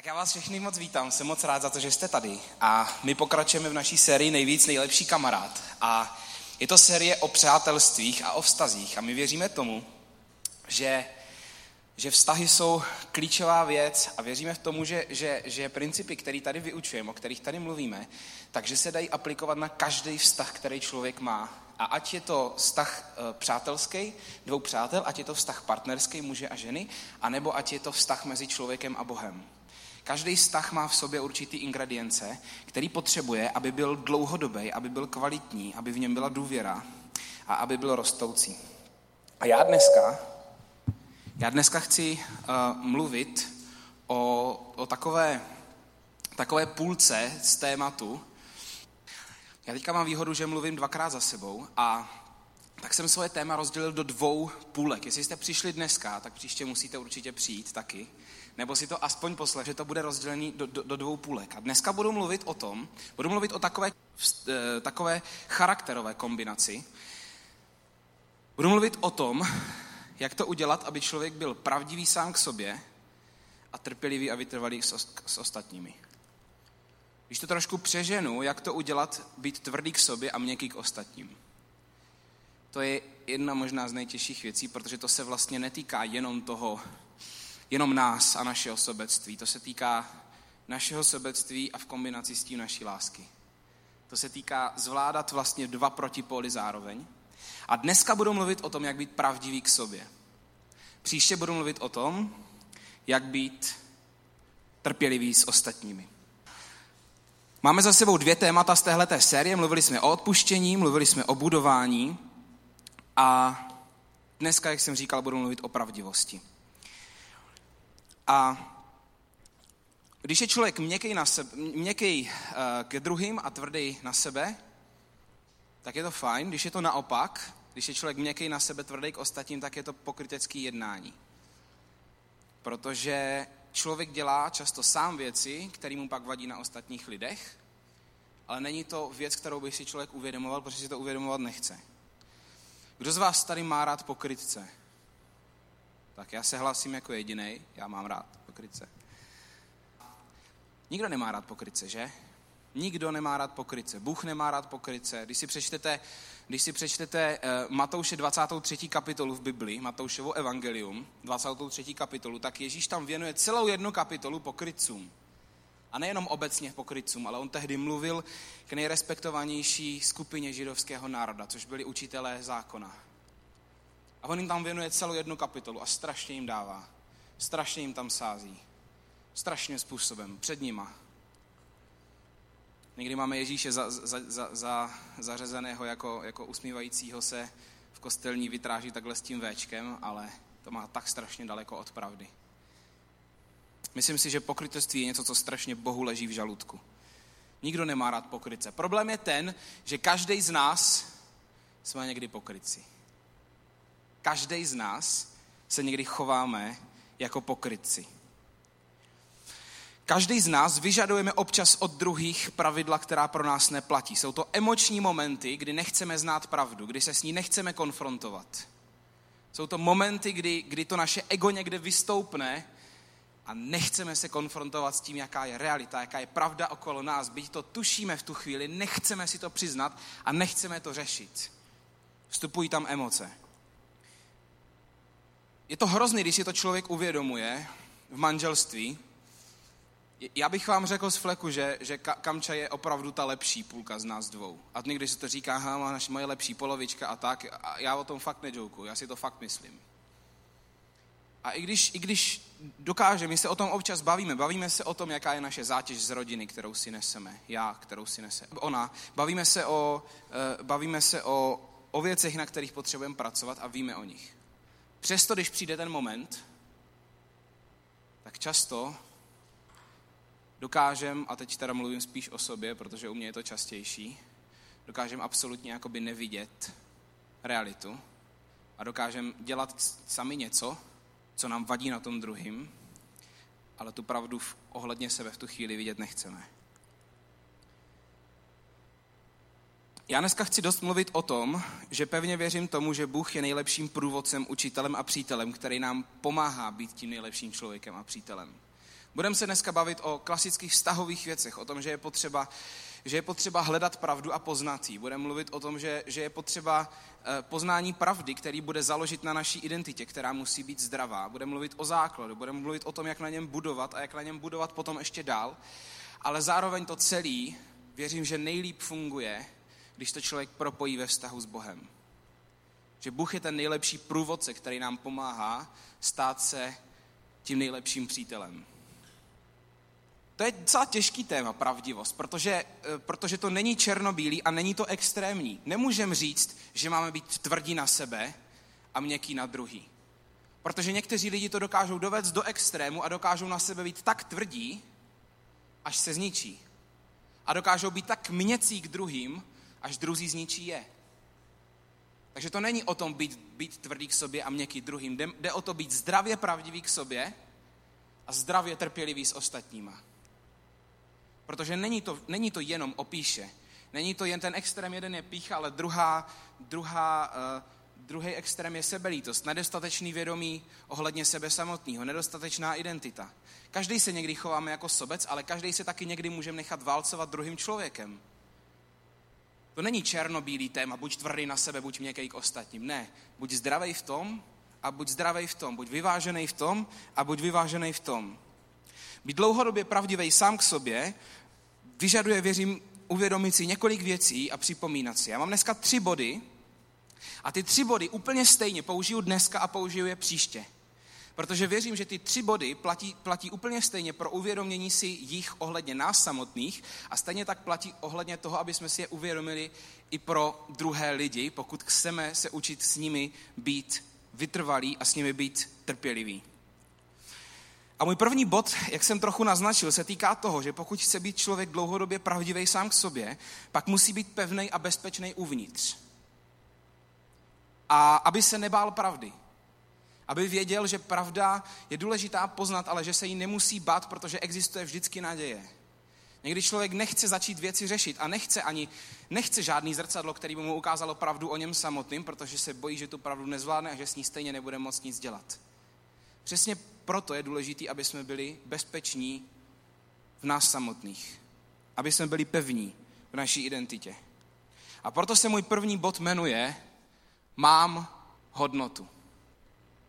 Tak já vás všechny moc vítám, jsem moc rád za to, že jste tady. A my pokračujeme v naší sérii Nejvíc nejlepší kamarád. A je to série o přátelstvích a o vztazích. A my věříme tomu, že, že vztahy jsou klíčová věc a věříme v tomu, že, že, že principy, které tady vyučujeme, o kterých tady mluvíme, takže se dají aplikovat na každý vztah, který člověk má. A ať je to vztah e, přátelský, dvou přátel, ať je to vztah partnerský muže a ženy, anebo ať je to vztah mezi člověkem a Bohem. Každý vztah má v sobě určitý ingredience, který potřebuje, aby byl dlouhodobý, aby byl kvalitní, aby v něm byla důvěra a aby byl rostoucí. A já dneska, já dneska chci uh, mluvit o, o takové, takové půlce z tématu. Já teďka mám výhodu, že mluvím dvakrát za sebou a tak jsem svoje téma rozdělil do dvou půlek. Jestli jste přišli dneska, tak příště musíte určitě přijít taky nebo si to aspoň poslech, že to bude rozdělený do, do, do dvou půlek. A dneska budu mluvit o tom, budu mluvit o takové, eh, takové charakterové kombinaci. Budu mluvit o tom, jak to udělat, aby člověk byl pravdivý sám k sobě a trpělivý a vytrvalý s, s ostatními. Když to trošku přeženu, jak to udělat, být tvrdý k sobě a měkký k ostatním. To je jedna možná z nejtěžších věcí, protože to se vlastně netýká jenom toho, jenom nás a našeho sobectví. To se týká našeho sobectví a v kombinaci s tím naší lásky. To se týká zvládat vlastně dva protipóly zároveň. A dneska budu mluvit o tom, jak být pravdivý k sobě. Příště budu mluvit o tom, jak být trpělivý s ostatními. Máme za sebou dvě témata z téhleté série. Mluvili jsme o odpuštění, mluvili jsme o budování a dneska, jak jsem říkal, budu mluvit o pravdivosti. A když je člověk měkký, na sebe, měkký uh, ke druhým a tvrdý na sebe, tak je to fajn. Když je to naopak, když je člověk měkký na sebe, tvrdý k ostatním, tak je to pokrytecké jednání. Protože člověk dělá často sám věci, které mu pak vadí na ostatních lidech, ale není to věc, kterou by si člověk uvědomoval, protože si to uvědomovat nechce. Kdo z vás tady má rád pokrytce? Tak já se hlasím jako jediný, já mám rád pokrytce. Nikdo nemá rád pokrytce, že? Nikdo nemá rád pokrytce. Bůh nemá rád pokrytce. Když si přečtete, když si přečtete uh, Matouše 23. kapitolu v Biblii, Matoušovo evangelium, 23. kapitolu, tak Ježíš tam věnuje celou jednu kapitolu pokrytcům. A nejenom obecně pokrytcům, ale on tehdy mluvil k nejrespektovanější skupině židovského národa, což byli učitelé zákona. A on jim tam věnuje celou jednu kapitolu a strašně jim dává. Strašně jim tam sází. Strašným způsobem, před nima. Někdy máme Ježíše za, za, za, za, zařazeného jako, jako usmívajícího se v kostelní vitráži takhle s tím véčkem, ale to má tak strašně daleko od pravdy. Myslím si, že pokrytectví je něco, co strašně Bohu leží v žaludku. Nikdo nemá rád pokryce. Problém je ten, že každý z nás jsme někdy pokryci. Každý z nás se někdy chováme jako pokrytci. Každý z nás vyžadujeme občas od druhých pravidla, která pro nás neplatí. Jsou to emoční momenty, kdy nechceme znát pravdu, kdy se s ní nechceme konfrontovat. Jsou to momenty, kdy, kdy to naše ego někde vystoupne a nechceme se konfrontovat s tím, jaká je realita, jaká je pravda okolo nás. Byť to tušíme v tu chvíli, nechceme si to přiznat a nechceme to řešit. Vstupují tam emoce. Je to hrozný, když si to člověk uvědomuje v manželství. Já bych vám řekl z fleku, že, že Kamča je opravdu ta lepší půlka z nás dvou. A někdy se to říká, ha, máš moje lepší polovička a tak. A já o tom fakt nejoku, já si to fakt myslím. A i když, i když dokáže, my se o tom občas bavíme, bavíme se o tom, jaká je naše zátěž z rodiny, kterou si neseme, já, kterou si nese ona, bavíme se o, uh, bavíme se o, o věcech, na kterých potřebujeme pracovat a víme o nich. Přesto, když přijde ten moment, tak často dokážem, a teď teda mluvím spíš o sobě, protože u mě je to častější, dokážem absolutně jakoby nevidět realitu a dokážem dělat sami něco, co nám vadí na tom druhým, ale tu pravdu ohledně sebe v tu chvíli vidět nechceme. Já dneska chci dost mluvit o tom, že pevně věřím tomu, že Bůh je nejlepším průvodcem, učitelem a přítelem, který nám pomáhá být tím nejlepším člověkem a přítelem. Budeme se dneska bavit o klasických vztahových věcech, o tom, že je potřeba, že je potřeba hledat pravdu a poznat ji. Budeme mluvit o tom, že, že je potřeba eh, poznání pravdy, který bude založit na naší identitě, která musí být zdravá. Budeme mluvit o základu, budeme mluvit o tom, jak na něm budovat a jak na něm budovat potom ještě dál. Ale zároveň to celé, věřím, že nejlíp funguje, když to člověk propojí ve vztahu s Bohem. Že Bůh je ten nejlepší průvodce, který nám pomáhá stát se tím nejlepším přítelem. To je docela těžký téma, pravdivost, protože, eh, protože to není černobílý a není to extrémní. Nemůžeme říct, že máme být tvrdí na sebe a měkký na druhý. Protože někteří lidi to dokážou dovést do extrému a dokážou na sebe být tak tvrdí, až se zničí. A dokážou být tak měcí k druhým, až druzí zničí je. Takže to není o tom být, být tvrdý k sobě a měkký druhým. Jde, jde o to být zdravě pravdivý k sobě a zdravě trpělivý s ostatníma. Protože není to, není to jenom o píše. Není to jen ten extrém, jeden je pícha, ale druhá, druhá, uh, druhý extrém je sebelítost, nedostatečný vědomí ohledně sebe samotného, nedostatečná identita. Každý se někdy chováme jako sobec, ale každý se taky někdy může nechat válcovat druhým člověkem. To není černobílý téma, buď tvrdý na sebe, buď měkký k ostatním. Ne, buď zdravý v tom a buď zdravý v tom, buď vyvážený v tom a buď vyvážený v tom. Být dlouhodobě pravdivý sám k sobě vyžaduje, věřím, uvědomit si několik věcí a připomínat si. Já mám dneska tři body a ty tři body úplně stejně použiju dneska a použiju je příště. Protože věřím, že ty tři body platí, platí úplně stejně pro uvědomění si jich ohledně nás samotných a stejně tak platí ohledně toho, aby jsme si je uvědomili i pro druhé lidi, pokud chceme se učit s nimi být vytrvalí a s nimi být trpěliví. A můj první bod, jak jsem trochu naznačil, se týká toho, že pokud chce být člověk dlouhodobě pravdivý sám k sobě, pak musí být pevný a bezpečný uvnitř. A aby se nebál pravdy. Aby věděl, že pravda je důležitá poznat, ale že se jí nemusí bát, protože existuje vždycky naděje. Někdy člověk nechce začít věci řešit a nechce ani nechce žádný zrcadlo, který by mu ukázalo pravdu o něm samotným, protože se bojí, že tu pravdu nezvládne a že s ní stejně nebude moc nic dělat. Přesně proto je důležité, aby jsme byli bezpeční v nás samotných. Aby jsme byli pevní v naší identitě. A proto se můj první bod jmenuje Mám hodnotu.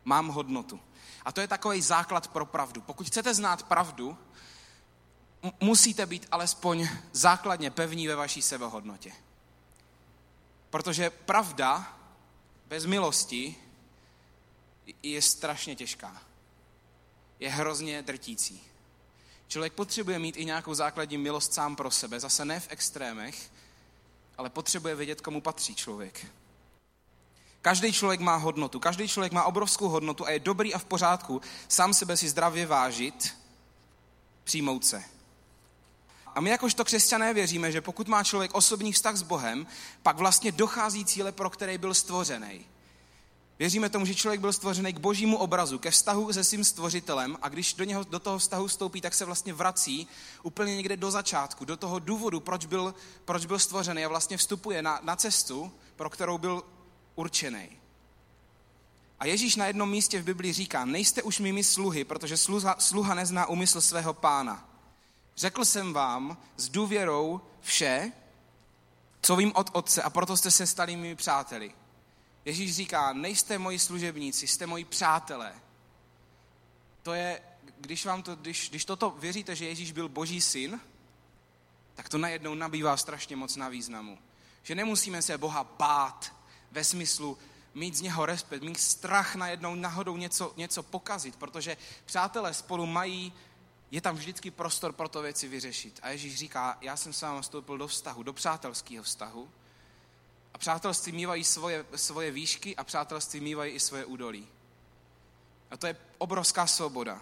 Mám hodnotu. A to je takový základ pro pravdu. Pokud chcete znát pravdu, musíte být alespoň základně pevní ve vaší sebehodnotě. Protože pravda bez milosti je strašně těžká. Je hrozně drtící. Člověk potřebuje mít i nějakou základní milost sám pro sebe, zase ne v extrémech, ale potřebuje vědět, komu patří člověk. Každý člověk má hodnotu, každý člověk má obrovskou hodnotu a je dobrý a v pořádku sám sebe si zdravě vážit, přijmout se. A my jakožto křesťané věříme, že pokud má člověk osobní vztah s Bohem, pak vlastně dochází cíle, pro který byl stvořený. Věříme tomu, že člověk byl stvořený k božímu obrazu, ke vztahu se svým stvořitelem a když do, něho, do toho vztahu vstoupí, tak se vlastně vrací úplně někde do začátku, do toho důvodu, proč byl, proč byl stvořený a vlastně vstupuje na, na cestu, pro kterou byl určený. A Ježíš na jednom místě v Biblii říká, nejste už mými sluhy, protože sluha, sluha nezná úmysl svého pána. Řekl jsem vám s důvěrou vše, co vím od otce a proto jste se stali mými přáteli. Ježíš říká, nejste moji služebníci, jste moji přátelé. To je, když, vám to, když, když toto věříte, že Ježíš byl boží syn, tak to najednou nabývá strašně moc na významu. Že nemusíme se Boha bát ve smyslu mít z něho respekt, mít strach najednou náhodou něco, něco pokazit, protože přátelé spolu mají je tam vždycky prostor pro to věci vyřešit. A Ježíš říká, já jsem s vámi vstoupil do vztahu, do přátelského vztahu. A přátelství mývají svoje, svoje výšky a přátelství mývají i svoje údolí. A to je obrovská svoboda.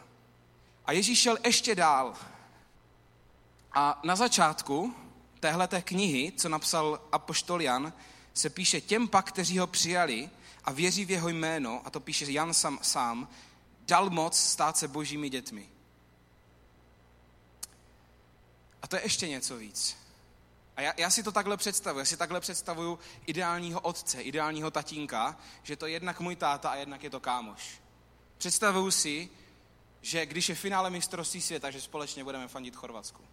A Ježíš šel ještě dál. A na začátku téhleté knihy, co napsal apoštol Jan, se píše těm pak, kteří ho přijali a věří v jeho jméno, a to píše Jan sám, sám dal moc stát se božími dětmi. A to je ještě něco víc. A já, já si to takhle představuji. Já si takhle představuju ideálního otce, ideálního tatínka, že to je jednak můj táta a jednak je to kámoš. Představuju si, že když je finále mistrovství světa, že společně budeme fandit Chorvatsku.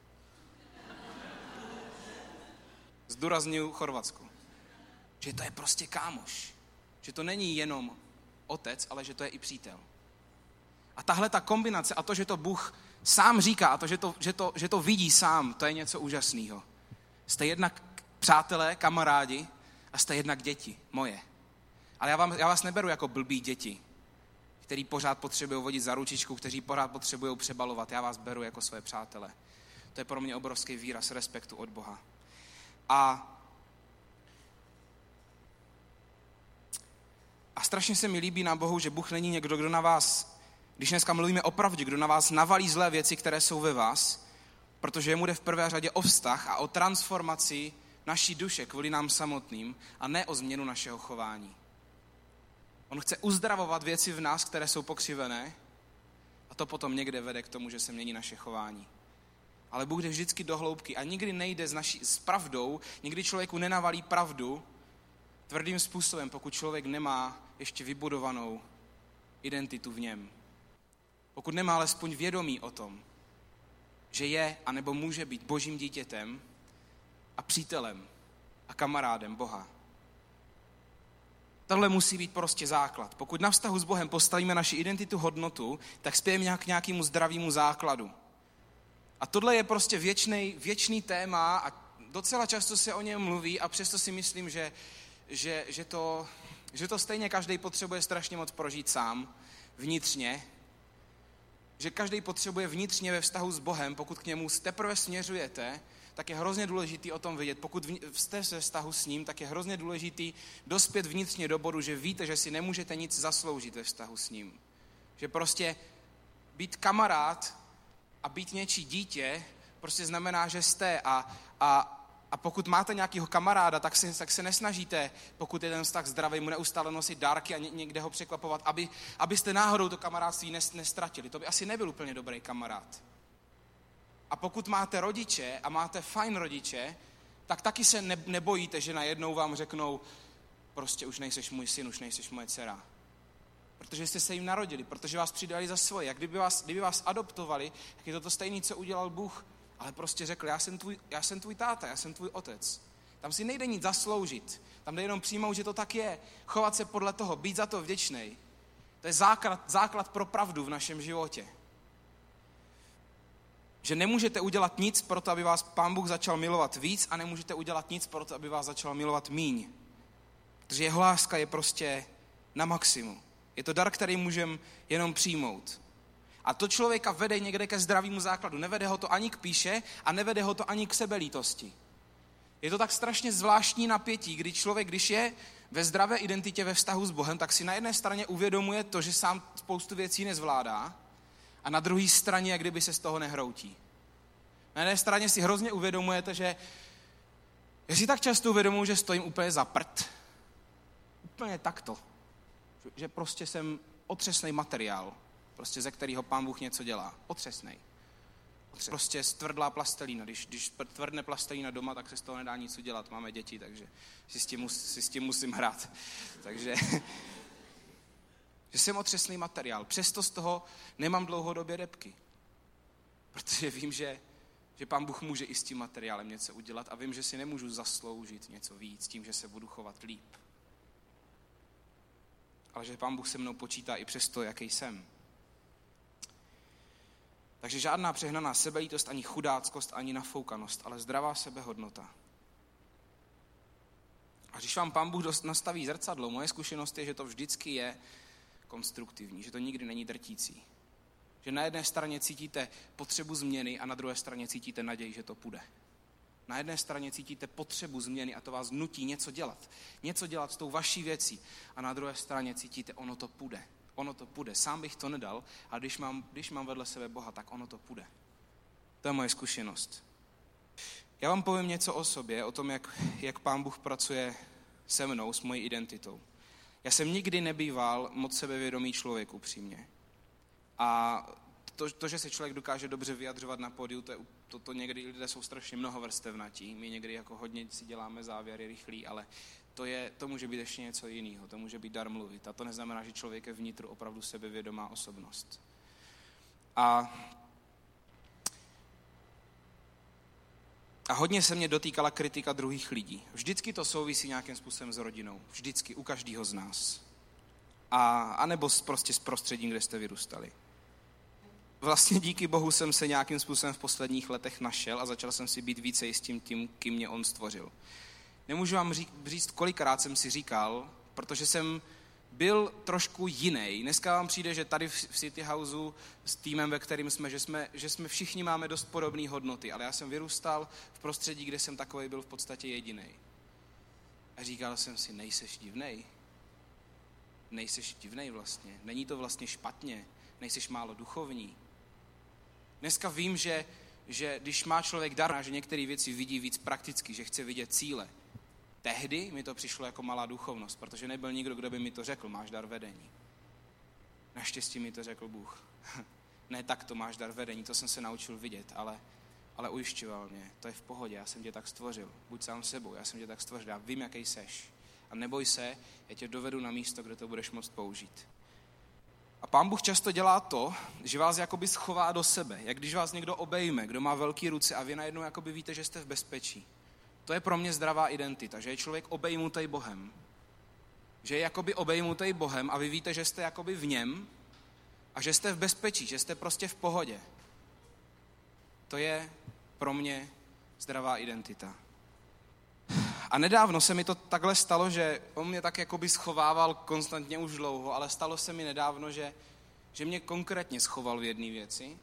Zdůraznuju Chorvatsku. Že to je prostě kámoš. Že to není jenom otec, ale že to je i přítel. A tahle ta kombinace a to, že to Bůh sám říká a to, že to, že to, že to vidí sám, to je něco úžasného. Jste jednak přátelé, kamarádi a jste jednak děti, moje. Ale já, vám, já vás neberu jako blbý děti, který pořád potřebují vodit za ručičku, kteří pořád potřebují přebalovat. Já vás beru jako své přátele. To je pro mě obrovský výraz respektu od Boha. A, a strašně se mi líbí na Bohu, že Bůh není někdo, kdo na vás, když dneska mluvíme o pravdě, kdo na vás navalí zlé věci, které jsou ve vás, protože jemu jde v prvé řadě o vztah a o transformaci naší duše kvůli nám samotným a ne o změnu našeho chování. On chce uzdravovat věci v nás, které jsou pokřivené a to potom někde vede k tomu, že se mění naše chování. Ale Bůh jde vždycky do hloubky a nikdy nejde s, naší, s pravdou, nikdy člověku nenavalí pravdu tvrdým způsobem, pokud člověk nemá ještě vybudovanou identitu v něm. Pokud nemá alespoň vědomí o tom, že je anebo může být božím dítětem a přítelem a kamarádem Boha. Tohle musí být prostě základ. Pokud na vztahu s Bohem postavíme naši identitu, hodnotu, tak spějeme nějak k nějakému zdravému základu. A tohle je prostě věčný, věčný téma a docela často se o něm mluví a přesto si myslím, že, že, že, to, že to stejně každý potřebuje strašně moc prožít sám, vnitřně, že každý potřebuje vnitřně ve vztahu s Bohem, pokud k němu teprve směřujete, tak je hrozně důležitý o tom vědět. Pokud jste ve vztahu s ním, tak je hrozně důležitý dospět vnitřně do bodu, že víte, že si nemůžete nic zasloužit ve vztahu s ním. Že prostě být kamarád a být něčí dítě prostě znamená, že jste a, a, a pokud máte nějakého kamaráda, tak se, tak se nesnažíte, pokud je ten vztah zdravý, mu neustále nosit dárky a někde ho překvapovat, aby, abyste náhodou to kamarádství nestratili. To by asi nebyl úplně dobrý kamarád. A pokud máte rodiče a máte fajn rodiče, tak taky se ne, nebojíte, že najednou vám řeknou, prostě už nejseš můj syn, už nejseš moje dcera. Protože jste se jim narodili, protože vás přidali za svoje. Jak kdyby vás, kdyby vás adoptovali, tak je to to stejné, co udělal Bůh. Ale prostě řekl, já jsem, tvůj, já jsem tvůj táta, já jsem tvůj otec. Tam si nejde nic zasloužit. Tam jde jenom přijmout, že to tak je. Chovat se podle toho, být za to vděčný. To je základ, základ pro pravdu v našem životě. Že nemůžete udělat nic pro to, aby vás Pán Bůh začal milovat víc a nemůžete udělat nic pro to, aby vás začal milovat míň. Protože jeho láska je prostě na maximum. Je to dar, který můžeme jenom přijmout. A to člověka vede někde ke zdravému základu. Nevede ho to ani k píše a nevede ho to ani k sebelítosti. Je to tak strašně zvláštní napětí, kdy člověk, když je ve zdravé identitě ve vztahu s Bohem, tak si na jedné straně uvědomuje to, že sám spoustu věcí nezvládá, a na druhé straně, jak kdyby se z toho nehroutí. Na jedné straně si hrozně uvědomujete, že já si tak často uvědomuji, že stojím úplně za prd. Úplně takto. Že prostě jsem otřesný materiál, prostě ze kterého pán Bůh něco dělá. Otřesný. Prostě stvrdlá plastelína. Když, když tvrdne plastelína doma, tak se z toho nedá nic udělat. Máme děti, takže si s tím, mus, si s tím musím hrát. Takže že jsem otřesný materiál. Přesto z toho nemám dlouhodobě repky. Protože vím, že, že pán Bůh může i s tím materiálem něco udělat a vím, že si nemůžu zasloužit něco víc tím, že se budu chovat líp. Ale že pán Bůh se mnou počítá i přesto, jaký jsem. Takže žádná přehnaná sebelítost, ani chudáckost, ani nafoukanost, ale zdravá sebehodnota. A když vám pán Bůh nastaví zrcadlo, moje zkušenost je, že to vždycky je konstruktivní, že to nikdy není drtící. Že na jedné straně cítíte potřebu změny a na druhé straně cítíte naději, že to půjde. Na jedné straně cítíte potřebu změny a to vás nutí něco dělat. Něco dělat s tou vaší věcí. A na druhé straně cítíte, ono to půjde. Ono to půjde. Sám bych to nedal, a když mám, když mám vedle sebe Boha, tak ono to půjde. To je moje zkušenost. Já vám povím něco o sobě, o tom, jak, jak pán Bůh pracuje se mnou, s mojí identitou. Já jsem nikdy nebýval moc sebevědomý člověk upřímně. A to, to, že se člověk dokáže dobře vyjadřovat na pódiu, to, je, to, to někdy lidé jsou strašně mnohovrstevnatí. My někdy jako hodně si děláme závěry rychlý, ale to, je, to může být ještě něco jiného. To může být dar mluvit. A to neznamená, že člověk je vnitru opravdu sebevědomá osobnost. A, a hodně se mě dotýkala kritika druhých lidí. Vždycky to souvisí nějakým způsobem s rodinou. Vždycky, u každého z nás. A, a nebo prostě s prostředím, kde jste vyrůstali. Vlastně díky Bohu jsem se nějakým způsobem v posledních letech našel a začal jsem si být více jistým tím, kým mě on stvořil. Nemůžu vám říct, kolikrát jsem si říkal, protože jsem byl trošku jiný. Dneska vám přijde, že tady v City Houseu s týmem, ve kterým jsme, že jsme, že jsme všichni máme dost podobné hodnoty, ale já jsem vyrůstal v prostředí, kde jsem takový byl v podstatě jediný. A říkal jsem si, nejseš divnej. Nejseš divnej vlastně. Není to vlastně špatně. Nejseš málo duchovní. Dneska vím, že, že když má člověk dar, že některé věci vidí víc prakticky, že chce vidět cíle, Tehdy mi to přišlo jako malá duchovnost, protože nebyl nikdo, kdo by mi to řekl, máš dar vedení. Naštěstí mi to řekl Bůh. ne tak to máš dar vedení, to jsem se naučil vidět, ale, ale ujišťoval mě, to je v pohodě, já jsem tě tak stvořil, buď sám sebou, já jsem tě tak stvořil, já vím, jaký seš. A neboj se, já tě dovedu na místo, kde to budeš moct použít. A pán Bůh často dělá to, že vás jakoby schová do sebe. Jak když vás někdo obejme, kdo má velký ruce a vy najednou jakoby víte, že jste v bezpečí. To je pro mě zdravá identita, že je člověk obejmutý Bohem. Že je jakoby obejmutý Bohem a vy víte, že jste jakoby v něm a že jste v bezpečí, že jste prostě v pohodě. To je pro mě zdravá identita. A nedávno se mi to takhle stalo, že on mě tak jakoby schovával konstantně už dlouho, ale stalo se mi nedávno, že, že mě konkrétně schoval v jedné věci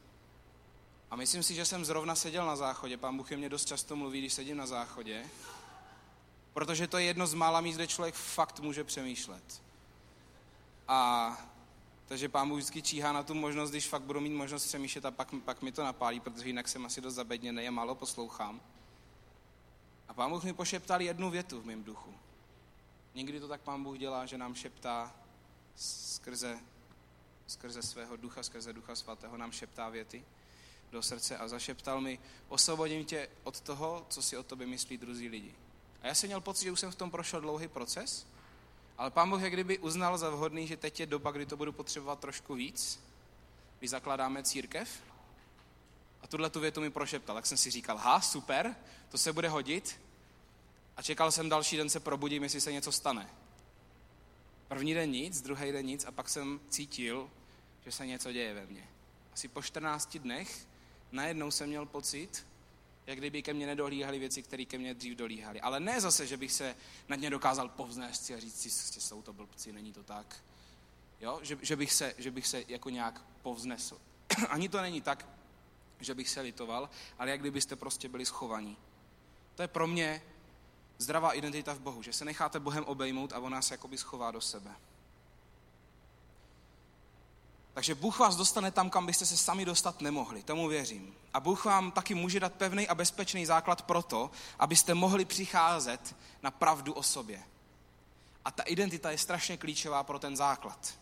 a myslím si, že jsem zrovna seděl na záchodě. Pán Bůh je mě dost často mluví, když sedím na záchodě. Protože to je jedno z mála míst, kde člověk fakt může přemýšlet. A takže pán Bůh vždycky číhá na tu možnost, když fakt budu mít možnost přemýšlet a pak, pak mi to napálí, protože jinak jsem asi dost zabedněný a málo poslouchám. A pán Bůh mi pošeptal jednu větu v mém duchu. Někdy to tak pán Bůh dělá, že nám šeptá skrze, skrze svého ducha, skrze ducha svatého nám šeptá věty do srdce a zašeptal mi, osvobodím tě od toho, co si o tobě myslí druzí lidi. A já jsem měl pocit, že už jsem v tom prošel dlouhý proces, ale pán Bůh jak kdyby uznal za vhodný, že teď je doba, kdy to budu potřebovat trošku víc, když zakládáme církev. A tuhle tu větu mi prošeptal, tak jsem si říkal, ha, super, to se bude hodit. A čekal jsem další den se probudím, jestli se něco stane. První den nic, druhý den nic a pak jsem cítil, že se něco děje ve mně. Asi po 14 dnech najednou jsem měl pocit, jak kdyby ke mně nedolíhaly věci, které ke mně dřív dolíhaly. Ale ne zase, že bych se nad ně dokázal povznést a říct si, že jsou to blbci, není to tak. Jo? Že, že, bych se, že bych se jako nějak povznesl. Ani to není tak, že bych se litoval, ale jak kdybyste prostě byli schovaní. To je pro mě zdravá identita v Bohu, že se necháte Bohem obejmout a on nás jakoby schová do sebe. Takže Bůh vás dostane tam, kam byste se sami dostat nemohli, tomu věřím. A Bůh vám taky může dát pevný a bezpečný základ pro to, abyste mohli přicházet na pravdu o sobě. A ta identita je strašně klíčová pro ten základ.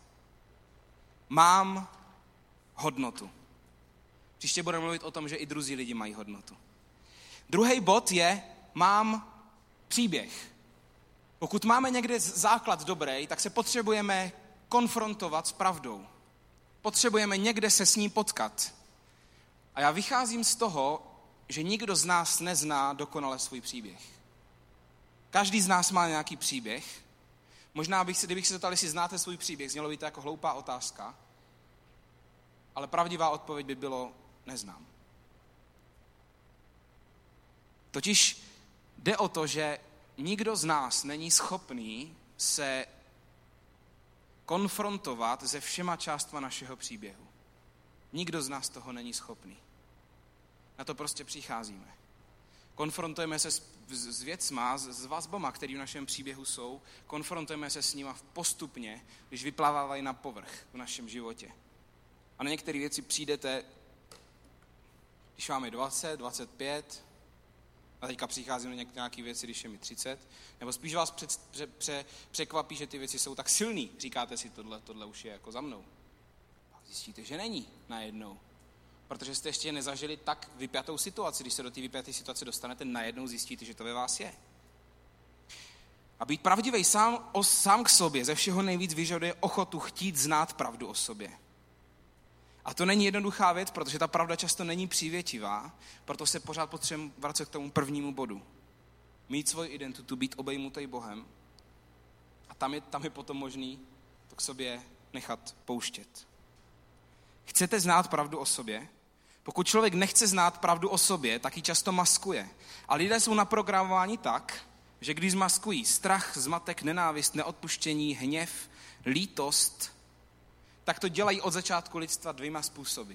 Mám hodnotu. Příště budeme mluvit o tom, že i druzí lidi mají hodnotu. Druhý bod je, mám příběh. Pokud máme někde základ dobrý, tak se potřebujeme konfrontovat s pravdou potřebujeme někde se s ní potkat. A já vycházím z toho, že nikdo z nás nezná dokonale svůj příběh. Každý z nás má nějaký příběh. Možná bych kdybych se zeptal, jestli znáte svůj příběh, znělo by to jako hloupá otázka, ale pravdivá odpověď by bylo, neznám. Totiž jde o to, že nikdo z nás není schopný se konfrontovat se všema částma našeho příběhu. Nikdo z nás toho není schopný. Na to prostě přicházíme. Konfrontujeme se s, s věcma, s, s vazbama, které v našem příběhu jsou, konfrontujeme se s nima postupně, když vyplávají na povrch v našem životě. A na některé věci přijdete, když máme 20, 25, a teďka přicházím na nějaké věci, když je mi 30, nebo spíš vás před, pře, pře, překvapí, že ty věci jsou tak silný. Říkáte si, tohle, tohle už je jako za mnou. A zjistíte, že není najednou. Protože jste ještě nezažili tak vypjatou situaci. Když se do té vypjaté situace dostanete, najednou zjistíte, že to ve vás je. A být pravdivý sám, o, sám k sobě ze všeho nejvíc vyžaduje ochotu chtít znát pravdu o sobě. A to není jednoduchá věc, protože ta pravda často není přívětivá, proto se pořád potřebujeme vracet k tomu prvnímu bodu. Mít svoji identitu, být obejmutý Bohem a tam je, tam je potom možný to k sobě nechat pouštět. Chcete znát pravdu o sobě? Pokud člověk nechce znát pravdu o sobě, tak ji často maskuje. A lidé jsou naprogramováni tak, že když zmaskují strach, zmatek, nenávist, neodpuštění, hněv, lítost, tak to dělají od začátku lidstva dvěma způsoby.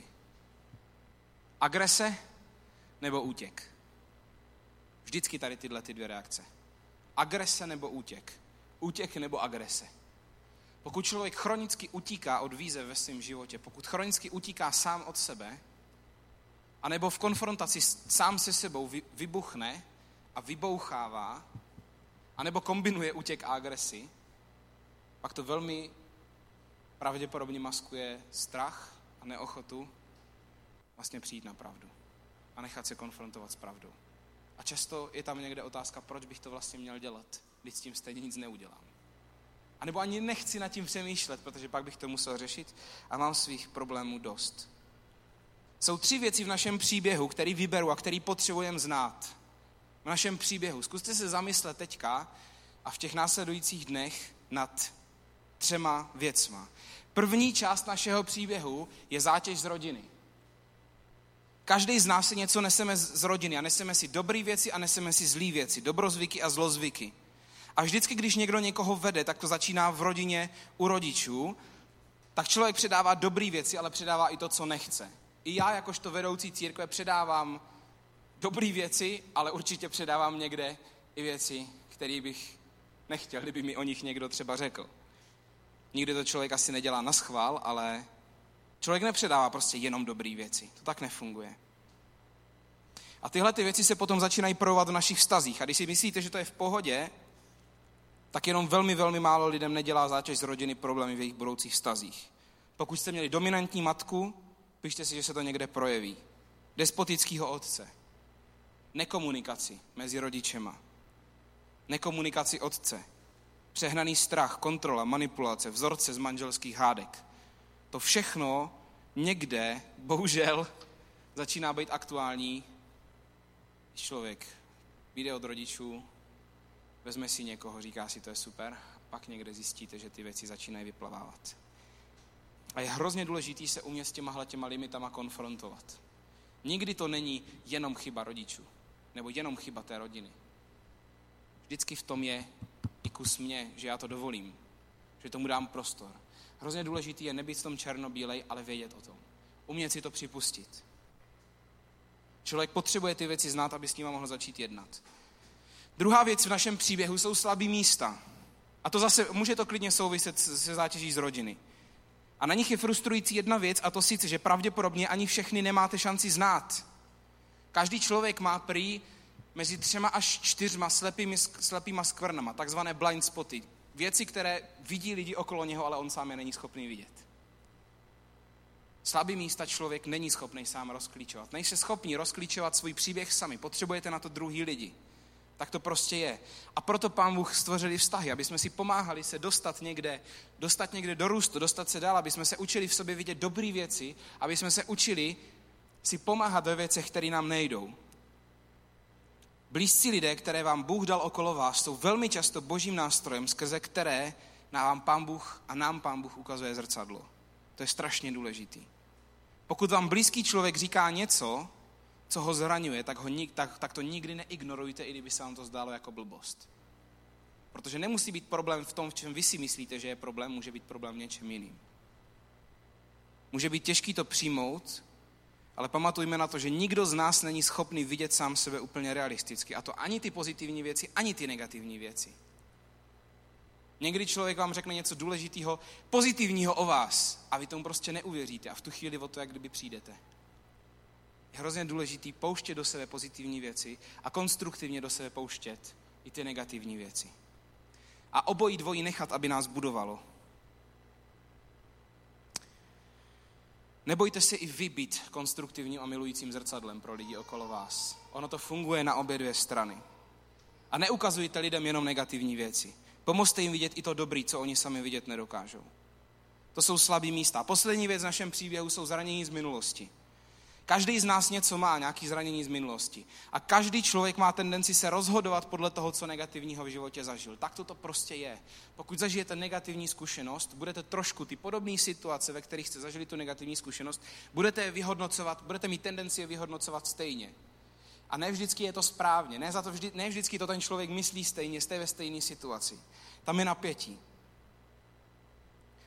Agrese nebo útěk. Vždycky tady tyhle ty dvě reakce. Agrese nebo útěk. Útěk nebo agrese. Pokud člověk chronicky utíká od výzev ve svém životě, pokud chronicky utíká sám od sebe, anebo v konfrontaci sám se sebou vybuchne a vybouchává, anebo kombinuje útěk a agresi, pak to velmi pravděpodobně maskuje strach a neochotu vlastně přijít na pravdu a nechat se konfrontovat s pravdou. A často je tam někde otázka, proč bych to vlastně měl dělat, když s tím stejně nic neudělám. A nebo ani nechci nad tím přemýšlet, protože pak bych to musel řešit a mám svých problémů dost. Jsou tři věci v našem příběhu, který vyberu a který potřebujeme znát. V našem příběhu. Zkuste se zamyslet teďka a v těch následujících dnech nad třema věcma. První část našeho příběhu je zátěž z rodiny. Každý z nás si něco neseme z rodiny a neseme si dobré věci a neseme si zlé věci, dobrozvyky a zlozvyky. A vždycky, když někdo někoho vede, tak to začíná v rodině u rodičů, tak člověk předává dobré věci, ale předává i to, co nechce. I já, jakožto vedoucí církve, předávám dobré věci, ale určitě předávám někde i věci, které bych nechtěl, kdyby mi o nich někdo třeba řekl. Nikdy to člověk asi nedělá na schvál, ale člověk nepředává prostě jenom dobré věci. To tak nefunguje. A tyhle ty věci se potom začínají projevovat v našich vztazích. A když si myslíte, že to je v pohodě, tak jenom velmi, velmi málo lidem nedělá zátěž z rodiny problémy v jejich budoucích vztazích. Pokud jste měli dominantní matku, pište si, že se to někde projeví. Despotického otce. Nekomunikaci mezi rodičema. Nekomunikaci otce. Přehnaný strach, kontrola, manipulace, vzorce z manželských hádek. To všechno někde, bohužel, začíná být aktuální, člověk vyjde od rodičů, vezme si někoho, říká si, to je super, pak někde zjistíte, že ty věci začínají vyplavávat. A je hrozně důležité se umět s těma těma limitama konfrontovat. Nikdy to není jenom chyba rodičů, nebo jenom chyba té rodiny. Vždycky v tom je kus mě, že já to dovolím, že tomu dám prostor. Hrozně důležité je nebýt v tom černobílej, ale vědět o tom. Umět si to připustit. Člověk potřebuje ty věci znát, aby s nimi mohl začít jednat. Druhá věc v našem příběhu jsou slabý místa. A to zase může to klidně souviset se zátěží z rodiny. A na nich je frustrující jedna věc, a to sice, že pravděpodobně ani všechny nemáte šanci znát. Každý člověk má prý mezi třema až čtyřma slepými, slepýma skvrnama, takzvané blind spoty. Věci, které vidí lidi okolo něho, ale on sám je není schopný vidět. Slabý místa člověk není schopný sám rozklíčovat. Nejste schopni rozklíčovat svůj příběh sami. Potřebujete na to druhý lidi. Tak to prostě je. A proto pán Bůh stvořili vztahy, aby jsme si pomáhali se dostat někde, dostat někde do růstu, dostat se dál, aby jsme se učili v sobě vidět dobré věci, aby jsme se učili si pomáhat ve věcech, které nám nejdou. Blízcí lidé, které vám Bůh dal okolo vás, jsou velmi často božím nástrojem, skrze které nám pán Bůh a nám pán Bůh ukazuje zrcadlo. To je strašně důležitý. Pokud vám blízký člověk říká něco, co ho zraňuje, tak, ho, tak, tak to nikdy neignorujte, i kdyby se vám to zdálo jako blbost. Protože nemusí být problém v tom, v čem vy si myslíte, že je problém, může být problém v něčem jiným. Může být těžký to přijmout, ale pamatujme na to, že nikdo z nás není schopný vidět sám sebe úplně realisticky. A to ani ty pozitivní věci, ani ty negativní věci. Někdy člověk vám řekne něco důležitého, pozitivního o vás a vy tomu prostě neuvěříte a v tu chvíli o to, jak kdyby přijdete je hrozně důležitý pouštět do sebe pozitivní věci a konstruktivně do sebe pouštět i ty negativní věci. A obojí dvojí nechat, aby nás budovalo. Nebojte se i vy být konstruktivním a milujícím zrcadlem pro lidi okolo vás. Ono to funguje na obě dvě strany. A neukazujte lidem jenom negativní věci. Pomozte jim vidět i to dobrý, co oni sami vidět nedokážou. To jsou slabý místa. Poslední věc v našem příběhu jsou zranění z minulosti. Každý z nás něco má, nějaký zranění z minulosti. A každý člověk má tendenci se rozhodovat podle toho, co negativního v životě zažil. Tak to to prostě je. Pokud zažijete negativní zkušenost, budete trošku ty podobné situace, ve kterých jste zažili tu negativní zkušenost, budete je vyhodnocovat, budete mít tendenci je vyhodnocovat stejně. A ne vždycky je to správně, ne, za to vždy, ne vždycky to ten člověk myslí stejně, jste ve stejné situaci. Tam je napětí.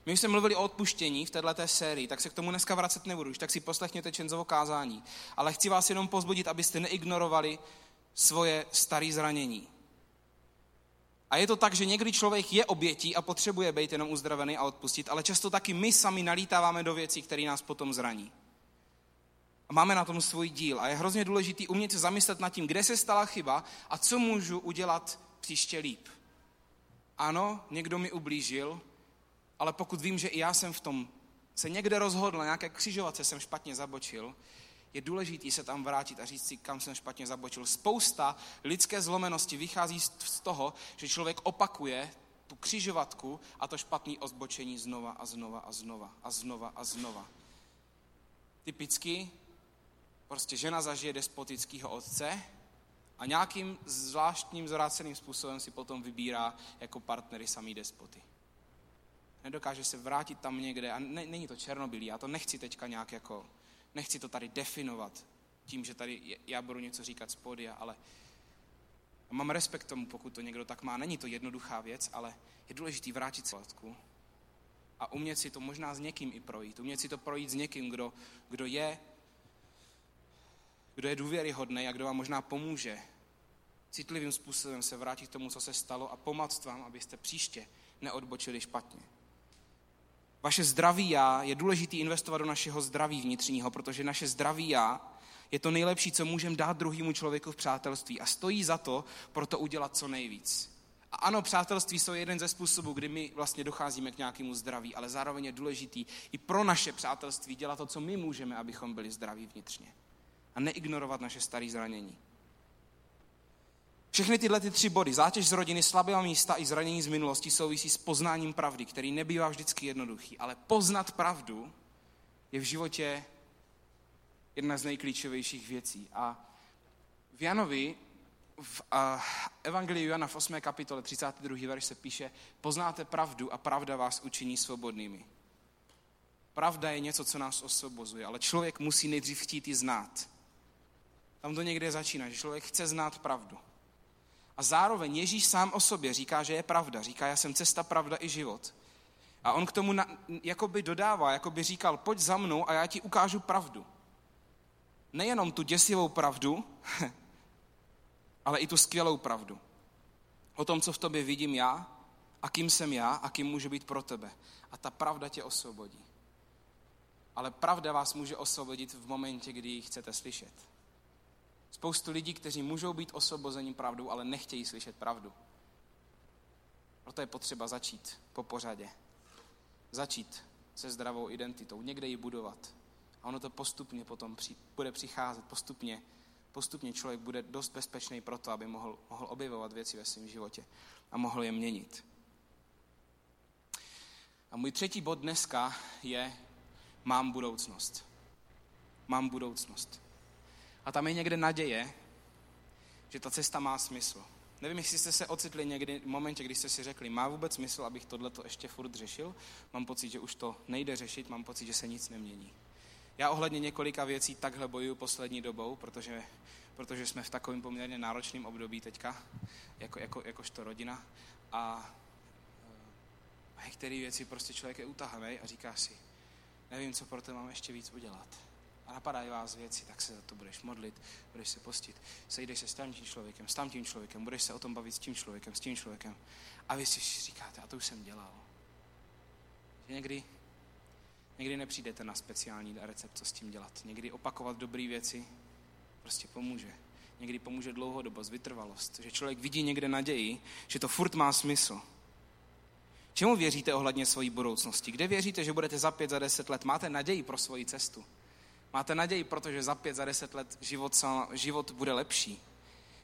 My jsme mluvili o odpuštění v této sérii, tak se k tomu dneska vracet nebudu, už tak si poslechněte Čenzovo kázání. Ale chci vás jenom pozbudit, abyste neignorovali svoje staré zranění. A je to tak, že někdy člověk je obětí a potřebuje být jenom uzdravený a odpustit, ale často taky my sami nalítáváme do věcí, které nás potom zraní. A máme na tom svůj díl. A je hrozně důležité umět se zamyslet nad tím, kde se stala chyba a co můžu udělat příště líp. Ano, někdo mi ublížil, ale pokud vím, že i já jsem v tom se někde rozhodl, nějaké křižovatce jsem špatně zabočil, je důležité se tam vrátit a říct si, kam jsem špatně zabočil. Spousta lidské zlomenosti vychází z toho, že člověk opakuje tu křižovatku a to špatné ozbočení znova a znova a znova a znova a znova. Typicky prostě žena zažije despotického otce a nějakým zvláštním zvráceným způsobem si potom vybírá jako partnery samý despoty. Nedokáže se vrátit tam někde a ne, není to černobylý, já to nechci teďka nějak jako, nechci to tady definovat tím, že tady já budu něco říkat z podia, ale mám respekt tomu, pokud to někdo tak má. Není to jednoduchá věc, ale je důležité vrátit se a umět si to možná s někým i projít. Umět si to projít s někým, kdo, kdo je kdo je důvěryhodný a kdo vám možná pomůže citlivým způsobem se vrátit k tomu, co se stalo a pomoct vám, abyste příště neodbočili špatně. Vaše zdraví já je důležité investovat do našeho zdraví vnitřního, protože naše zdraví já je to nejlepší, co můžeme dát druhému člověku v přátelství a stojí za to proto udělat co nejvíc. A ano, přátelství jsou jeden ze způsobů, kdy my vlastně docházíme k nějakému zdraví, ale zároveň je důležitý i pro naše přátelství dělat to, co my můžeme, abychom byli zdraví vnitřně a neignorovat naše staré zranění. Všechny tyhle ty tři body, zátěž z rodiny, slabé místa i zranění z minulosti souvisí s poznáním pravdy, který nebývá vždycky jednoduchý, ale poznat pravdu je v životě jedna z nejklíčovějších věcí. A v Janovi, v Evangeliu Jana v 8. kapitole 32. verš se píše, poznáte pravdu a pravda vás učiní svobodnými. Pravda je něco, co nás osvobozuje, ale člověk musí nejdřív chtít ji znát. Tam to někde začíná, že člověk chce znát pravdu. A zároveň Ježíš sám o sobě říká, že je pravda. Říká, já jsem cesta, pravda i život. A on k tomu na, jakoby dodává, jakoby říkal, pojď za mnou a já ti ukážu pravdu. Nejenom tu děsivou pravdu, ale i tu skvělou pravdu. O tom, co v tobě vidím já a kým jsem já a kým můžu být pro tebe. A ta pravda tě osvobodí. Ale pravda vás může osvobodit v momentě, kdy ji chcete slyšet. Spoustu lidí, kteří můžou být osvobození pravdou, ale nechtějí slyšet pravdu. Proto je potřeba začít po pořadě. Začít se zdravou identitou, někde ji budovat. A ono to postupně potom při, bude přicházet, postupně, postupně člověk bude dost bezpečný pro to, aby mohl, mohl objevovat věci ve svém životě a mohl je měnit. A můj třetí bod dneska je mám budoucnost. Mám budoucnost. A tam je někde naděje, že ta cesta má smysl. Nevím, jestli jste se ocitli někdy v momentě, kdy jste si řekli, má vůbec smysl, abych tohleto ještě furt řešil? Mám pocit, že už to nejde řešit, mám pocit, že se nic nemění. Já ohledně několika věcí takhle bojuju poslední dobou, protože, protože jsme v takovém poměrně náročném období teďka, jako, jako, jakožto rodina. A, a některé věci prostě člověk je utahaný a říká si, nevím, co pro to mám ještě víc udělat a napadají vás věci, tak se za to budeš modlit, budeš se postit, sejdeš se s tím člověkem, s tím člověkem, budeš se o tom bavit s tím člověkem, s tím člověkem. A vy si říkáte, a to už jsem dělal. Že někdy, někdy nepřijdete na speciální recept, co s tím dělat. Někdy opakovat dobré věci prostě pomůže. Někdy pomůže dlouhodobost, vytrvalost. Že člověk vidí někde naději, že to furt má smysl. Čemu věříte ohledně své budoucnosti? Kde věříte, že budete za pět, za deset let? Máte naději pro svoji cestu? Máte naději, protože za pět, za deset let život, život bude lepší.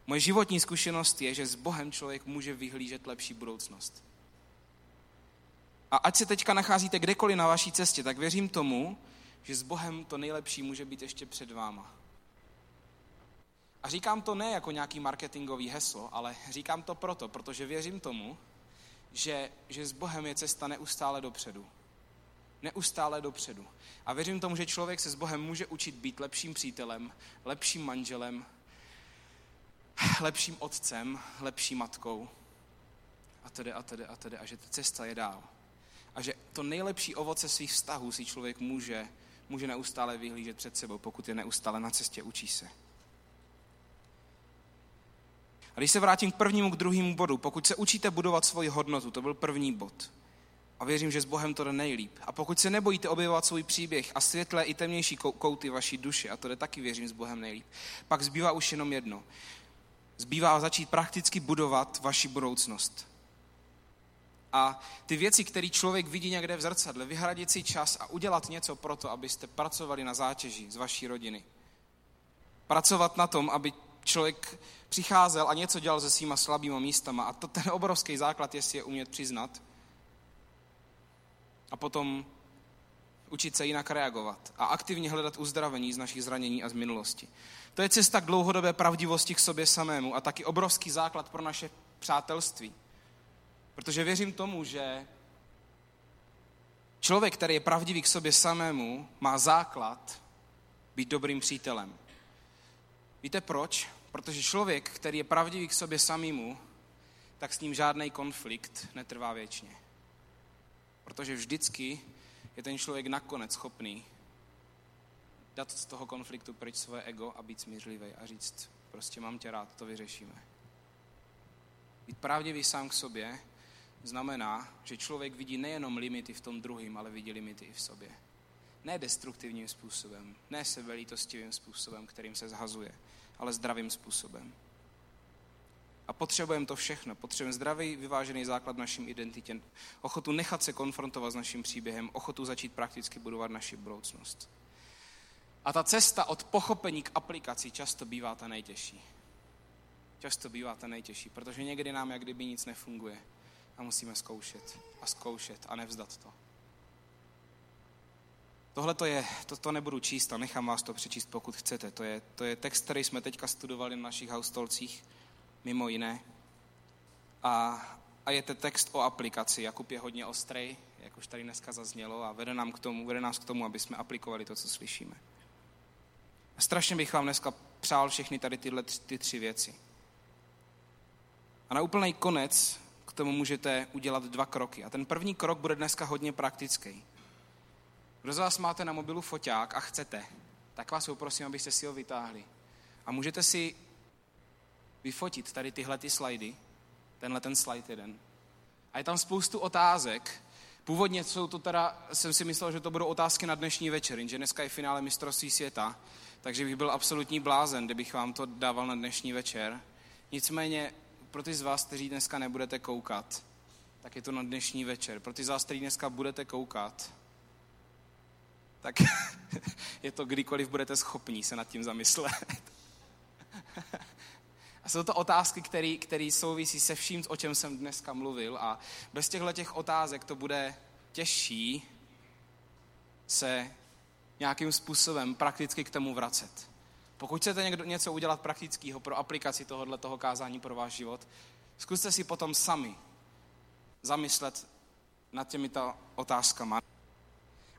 Moje životní zkušenost je, že s Bohem člověk může vyhlížet lepší budoucnost. A ať se teďka nacházíte kdekoliv na vaší cestě, tak věřím tomu, že s Bohem to nejlepší může být ještě před váma. A říkám to ne jako nějaký marketingový heslo, ale říkám to proto, protože věřím tomu, že, že s Bohem je cesta neustále dopředu. Neustále dopředu. A věřím tomu, že člověk se s Bohem může učit být lepším přítelem, lepším manželem, lepším otcem, lepší matkou a tedy a tedy a tedy a že ta cesta je dál. A že to nejlepší ovoce svých vztahů si člověk může, může neustále vyhlížet před sebou, pokud je neustále na cestě, učí se. A když se vrátím k prvnímu, k druhému bodu, pokud se učíte budovat svoji hodnotu, to byl první bod. A věřím, že s Bohem to jde nejlíp. A pokud se nebojíte objevovat svůj příběh a světlé i temnější kouty vaší duše, a to jde taky věřím s Bohem nejlíp, pak zbývá už jenom jedno. Zbývá začít prakticky budovat vaši budoucnost. A ty věci, které člověk vidí někde v zrcadle, vyhradit si čas a udělat něco pro to, abyste pracovali na zátěži z vaší rodiny. Pracovat na tom, aby člověk přicházel a něco dělal se svýma slabýma místama. A to ten obrovský základ je si je umět přiznat. A potom učit se jinak reagovat a aktivně hledat uzdravení z našich zranění a z minulosti. To je cesta k dlouhodobé pravdivosti k sobě samému a taky obrovský základ pro naše přátelství. Protože věřím tomu, že člověk, který je pravdivý k sobě samému, má základ být dobrým přítelem. Víte proč? Protože člověk, který je pravdivý k sobě samému, tak s ním žádný konflikt netrvá věčně. Protože vždycky je ten člověk nakonec schopný dát z toho konfliktu pryč svoje ego a být smířlivý a říct, prostě mám tě rád, to vyřešíme. Být pravdivý sám k sobě znamená, že člověk vidí nejenom limity v tom druhém, ale vidí limity i v sobě. Ne destruktivním způsobem, ne sebelítostivým způsobem, kterým se zhazuje, ale zdravým způsobem. A potřebujeme to všechno. Potřebujeme zdravý, vyvážený základ naším identitě, ochotu nechat se konfrontovat s naším příběhem, ochotu začít prakticky budovat naši budoucnost. A ta cesta od pochopení k aplikaci často bývá ta nejtěžší. Často bývá ta nejtěžší, protože někdy nám jak kdyby nic nefunguje a musíme zkoušet a zkoušet a nevzdat to. Tohle to je, to, to nebudu číst a nechám vás to přečíst, pokud chcete. To je, to je text, který jsme teďka studovali na našich haustolcích, mimo jiné. A, a je to text o aplikaci. Jakub je hodně ostrý, jak už tady dneska zaznělo, a vede, nám k tomu, vede nás k tomu, aby jsme aplikovali to, co slyšíme. A strašně bych vám dneska přál všechny tady tyhle ty tři věci. A na úplný konec k tomu můžete udělat dva kroky. A ten první krok bude dneska hodně praktický. Kdo z vás máte na mobilu foťák a chcete, tak vás poprosím, abyste si ho vytáhli. A můžete si vyfotit tady tyhle ty slajdy, tenhle ten slide jeden. A je tam spoustu otázek. Původně jsou to teda, jsem si myslel, že to budou otázky na dnešní večer, jenže dneska je finále mistrovství světa, takže bych byl absolutní blázen, kdybych vám to dával na dnešní večer. Nicméně pro ty z vás, kteří dneska nebudete koukat, tak je to na dnešní večer. Pro ty z vás, kteří dneska budete koukat, tak je to kdykoliv budete schopní se nad tím zamyslet. A jsou to otázky, které souvisí se vším, o čem jsem dneska mluvil a bez těchto těch otázek to bude těžší se nějakým způsobem prakticky k tomu vracet. Pokud chcete někdo, něco udělat praktického pro aplikaci tohohle toho kázání pro váš život, zkuste si potom sami zamyslet nad těmito otázkama.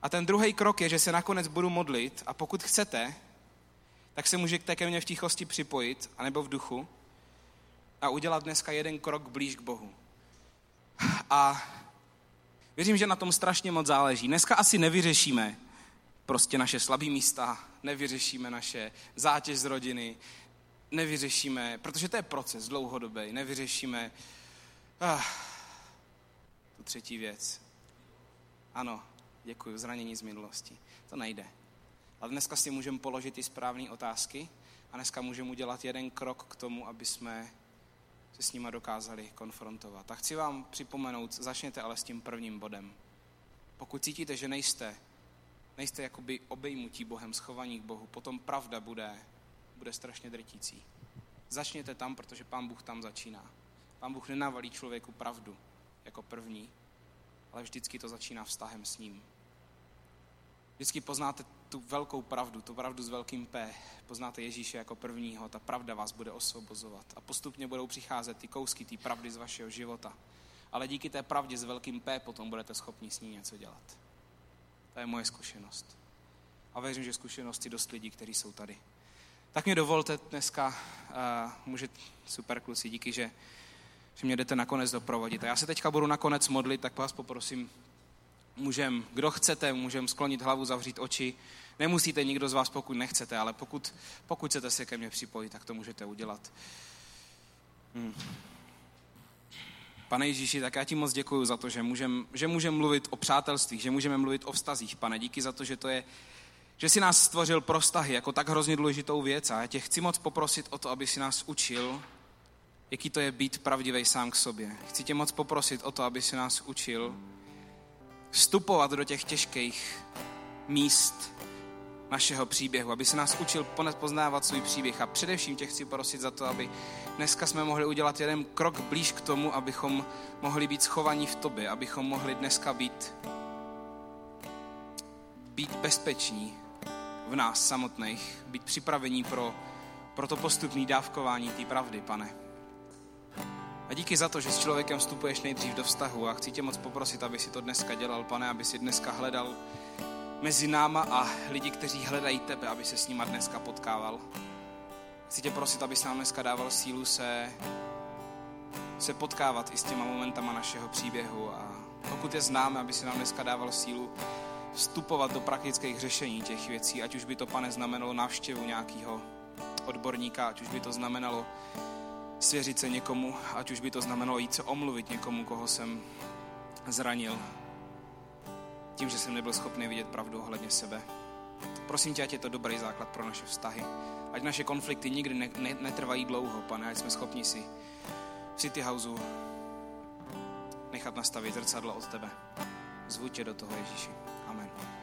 A ten druhý krok je, že se nakonec budu modlit a pokud chcete, tak se můžete ke mně v tichosti připojit, anebo v duchu a udělat dneska jeden krok blíž k Bohu. A věřím, že na tom strašně moc záleží. Dneska asi nevyřešíme prostě naše slabé místa, nevyřešíme naše zátěž z rodiny, nevyřešíme, protože to je proces dlouhodobý, nevyřešíme ah, tu třetí věc. Ano, děkuji, zranění z minulosti. To nejde. Ale dneska si můžeme položit ty správné otázky a dneska můžeme udělat jeden krok k tomu, aby jsme se s nima dokázali konfrontovat. A chci vám připomenout, začněte ale s tím prvním bodem. Pokud cítíte, že nejste, nejste jakoby obejmutí Bohem, schovaní k Bohu, potom pravda bude, bude strašně drtící. Začněte tam, protože Pán Bůh tam začíná. Pán Bůh nenavalí člověku pravdu jako první, ale vždycky to začíná vztahem s ním. Vždycky poznáte tu velkou pravdu, tu pravdu s velkým P. Poznáte Ježíše jako prvního, ta pravda vás bude osvobozovat. A postupně budou přicházet ty kousky té pravdy z vašeho života. Ale díky té pravdě s velkým P potom budete schopni s ní něco dělat. To je moje zkušenost. A věřím, že zkušenosti dost lidí, kteří jsou tady. Tak mě dovolte dneska, uh, může, super kluci, díky, že, že mě jdete nakonec doprovodit. A já se teďka budu nakonec modlit, tak vás poprosím, můžem, kdo chcete, můžem sklonit hlavu, zavřít oči. Nemusíte nikdo z vás, pokud nechcete, ale pokud, pokud chcete se ke mně připojit, tak to můžete udělat. Hmm. Pane Ježíši, tak já ti moc děkuji za to, že můžeme že můžem mluvit o přátelstvích, že můžeme mluvit o vztazích. Pane, díky za to, že to je, že jsi nás stvořil pro vztahy jako tak hrozně důležitou věc. A já tě chci moc poprosit o to, aby si nás učil, jaký to je být pravdivý sám k sobě. Chci tě moc poprosit o to, aby si nás učil vstupovat do těch těžkých míst našeho příběhu, aby se nás učil poznávat svůj příběh. A především tě chci prosit za to, aby dneska jsme mohli udělat jeden krok blíž k tomu, abychom mohli být schovaní v tobě, abychom mohli dneska být, být bezpeční v nás samotných, být připravení pro, pro to postupné dávkování té pravdy, pane. A díky za to, že s člověkem vstupuješ nejdřív do vztahu a chci tě moc poprosit, aby si to dneska dělal, pane, aby si dneska hledal mezi náma a lidi, kteří hledají tebe, aby se s nima dneska potkával. Chci tě prosit, abys nám dneska dával sílu se, se potkávat i s těma momentama našeho příběhu a pokud je známe, aby si nám dneska dával sílu vstupovat do praktických řešení těch věcí, ať už by to, pane, znamenalo návštěvu nějakého odborníka, ať už by to znamenalo svěřit se někomu, ať už by to znamenalo jít se omluvit někomu, koho jsem zranil, tím, že jsem nebyl schopný vidět pravdu ohledně sebe. Prosím tě, ať je to dobrý základ pro naše vztahy. Ať naše konflikty nikdy ne, ne, netrvají dlouho, pane, ať jsme schopni si v City Houseu nechat nastavit zrcadlo od tebe. Zvu tě do toho, Ježíši. Amen.